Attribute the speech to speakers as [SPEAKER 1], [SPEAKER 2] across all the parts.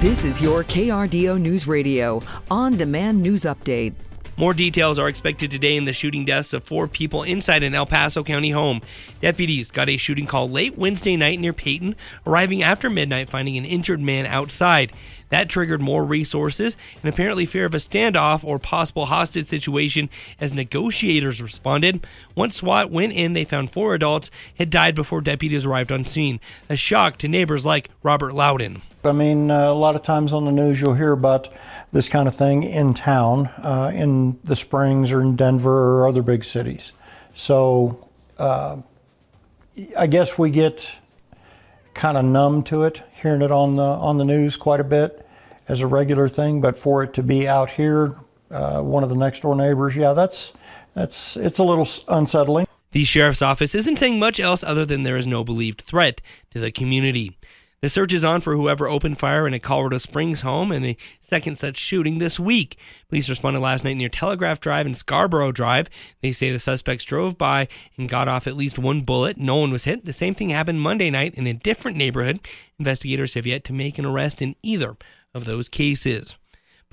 [SPEAKER 1] This is your KRDO News Radio on demand news update.
[SPEAKER 2] More details are expected today in the shooting deaths of four people inside an El Paso County home. Deputies got a shooting call late Wednesday night near Peyton, arriving after midnight finding an injured man outside. That triggered more resources and apparently fear of a standoff or possible hostage situation as negotiators responded. Once SWAT went in, they found four adults had died before deputies arrived on scene. A shock to neighbors like Robert Loudon.
[SPEAKER 3] I mean, uh, a lot of times on the news you'll hear about this kind of thing in town, uh, in the Springs or in Denver or other big cities. So uh, I guess we get kind of numb to it, hearing it on the on the news quite a bit as a regular thing. But for it to be out here, uh, one of the next door neighbors, yeah, that's that's it's a little unsettling.
[SPEAKER 2] The sheriff's office isn't saying much else other than there is no believed threat to the community. The search is on for whoever opened fire in a Colorado Springs home in the second such shooting this week. Police responded last night near Telegraph Drive and Scarborough Drive. They say the suspects drove by and got off at least one bullet. No one was hit. The same thing happened Monday night in a different neighborhood. Investigators have yet to make an arrest in either of those cases.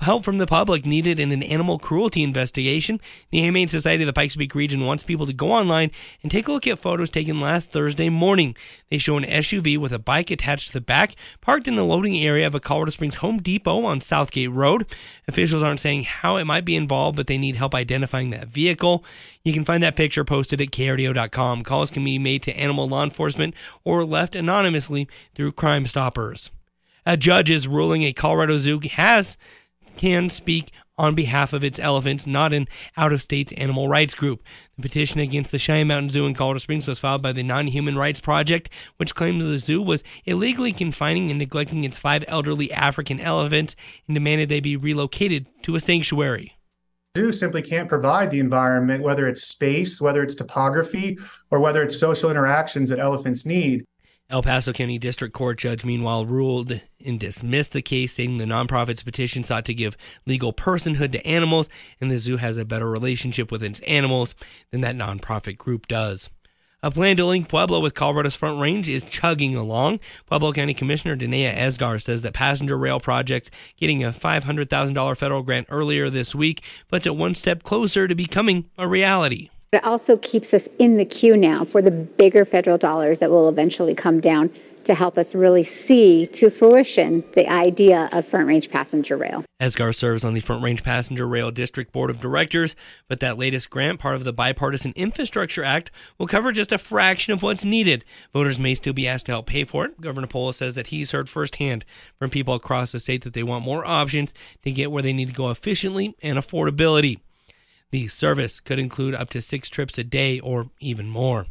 [SPEAKER 2] Help from the public needed in an animal cruelty investigation. The Humane Society of the Pikes Peak region wants people to go online and take a look at photos taken last Thursday morning. They show an SUV with a bike attached to the back, parked in the loading area of a Colorado Springs Home Depot on Southgate Road. Officials aren't saying how it might be involved, but they need help identifying that vehicle. You can find that picture posted at krdo.com. Calls can be made to animal law enforcement or left anonymously through Crime Stoppers. A judge is ruling a Colorado zoo has can speak on behalf of its elephants, not an out of state animal rights group. The petition against the Cheyenne Mountain Zoo in Colorado Springs was filed by the Non Human Rights Project, which claims the zoo was illegally confining and neglecting its five elderly African elephants and demanded they be relocated to a sanctuary
[SPEAKER 4] zoo simply can't provide the environment, whether it's space, whether it's topography, or whether it's social interactions that elephants need.
[SPEAKER 2] El Paso County District Court judge, meanwhile, ruled and dismissed the case, saying the nonprofit's petition sought to give legal personhood to animals, and the zoo has a better relationship with its animals than that nonprofit group does. A plan to link Pueblo with Colorado's Front Range is chugging along. Pueblo County Commissioner Daneya Esgar says that passenger rail projects getting a $500,000 federal grant earlier this week puts it one step closer to becoming a reality.
[SPEAKER 5] It also keeps us in the queue now for the bigger federal dollars that will eventually come down to help us really see to fruition the idea of Front Range Passenger Rail.
[SPEAKER 2] Esgar serves on the Front Range Passenger Rail District Board of Directors, but that latest grant, part of the Bipartisan Infrastructure Act, will cover just a fraction of what's needed. Voters may still be asked to help pay for it. Governor Polis says that he's heard firsthand from people across the state that they want more options to get where they need to go efficiently and affordability. The service could include up to six trips a day or even more.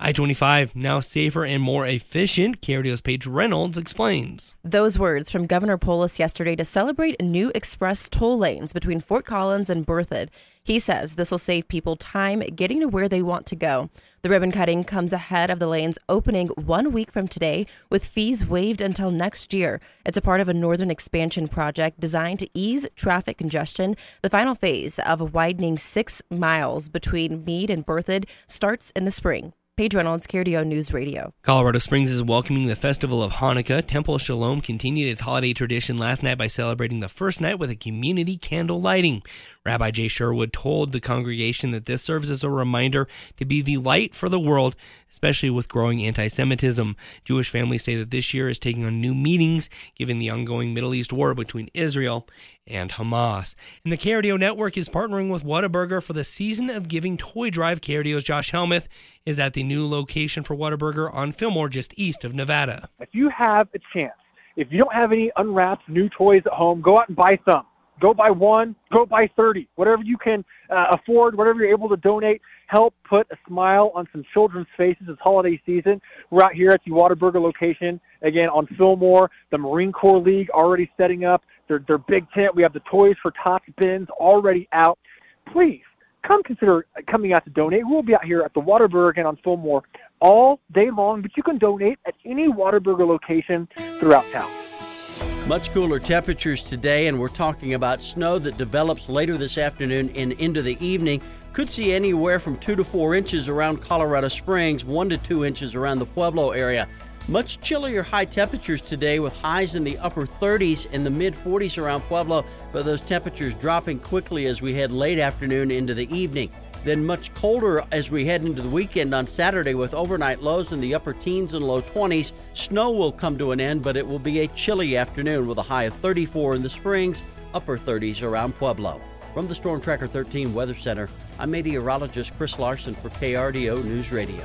[SPEAKER 2] I 25, now safer and more efficient, KRDO's Paige Reynolds explains.
[SPEAKER 6] Those words from Governor Polis yesterday to celebrate new express toll lanes between Fort Collins and Berthoud. He says this will save people time getting to where they want to go. The ribbon cutting comes ahead of the lanes opening one week from today, with fees waived until next year. It's a part of a northern expansion project designed to ease traffic congestion. The final phase of widening six miles between Mead and Berthoud starts in the spring. Paige Reynolds, KRDO News Radio.
[SPEAKER 2] Colorado Springs is welcoming the Festival of Hanukkah. Temple Shalom continued its holiday tradition last night by celebrating the first night with a community candle lighting. Rabbi Jay Sherwood told the congregation that this serves as a reminder to be the light for the world, especially with growing anti Semitism. Jewish families say that this year is taking on new meanings given the ongoing Middle East war between Israel and Hamas. And the KRDO Network is partnering with Whataburger for the Season of Giving Toy Drive. KRDO's Josh Helmuth is at the new location for Whataburger on Fillmore, just east of Nevada.
[SPEAKER 7] If you have a chance, if you don't have any unwrapped new toys at home, go out and buy some. Go buy one, go buy 30, whatever you can uh, afford, whatever you're able to donate. Help put a smile on some children's faces this holiday season. We're out here at the Whataburger location, again on Fillmore. The Marine Corps League already setting up their, their big tent. We have the Toys for Tots bins already out. Please come consider coming out to donate. We'll be out here at the Whataburger again on Fillmore all day long, but you can donate at any Whataburger location throughout town.
[SPEAKER 8] Much cooler temperatures today, and we're talking about snow that develops later this afternoon and into the evening. Could see anywhere from two to four inches around Colorado Springs, one to two inches around the Pueblo area. Much chillier high temperatures today with highs in the upper 30s and the mid 40s around Pueblo, but those temperatures dropping quickly as we head late afternoon into the evening. Then much colder as we head into the weekend on Saturday with overnight lows in the upper teens and low 20s. Snow will come to an end, but it will be a chilly afternoon with a high of 34 in the Springs, upper 30s around Pueblo. From the Storm Tracker 13 Weather Center, I'm meteorologist Chris Larson for KRDO News Radio.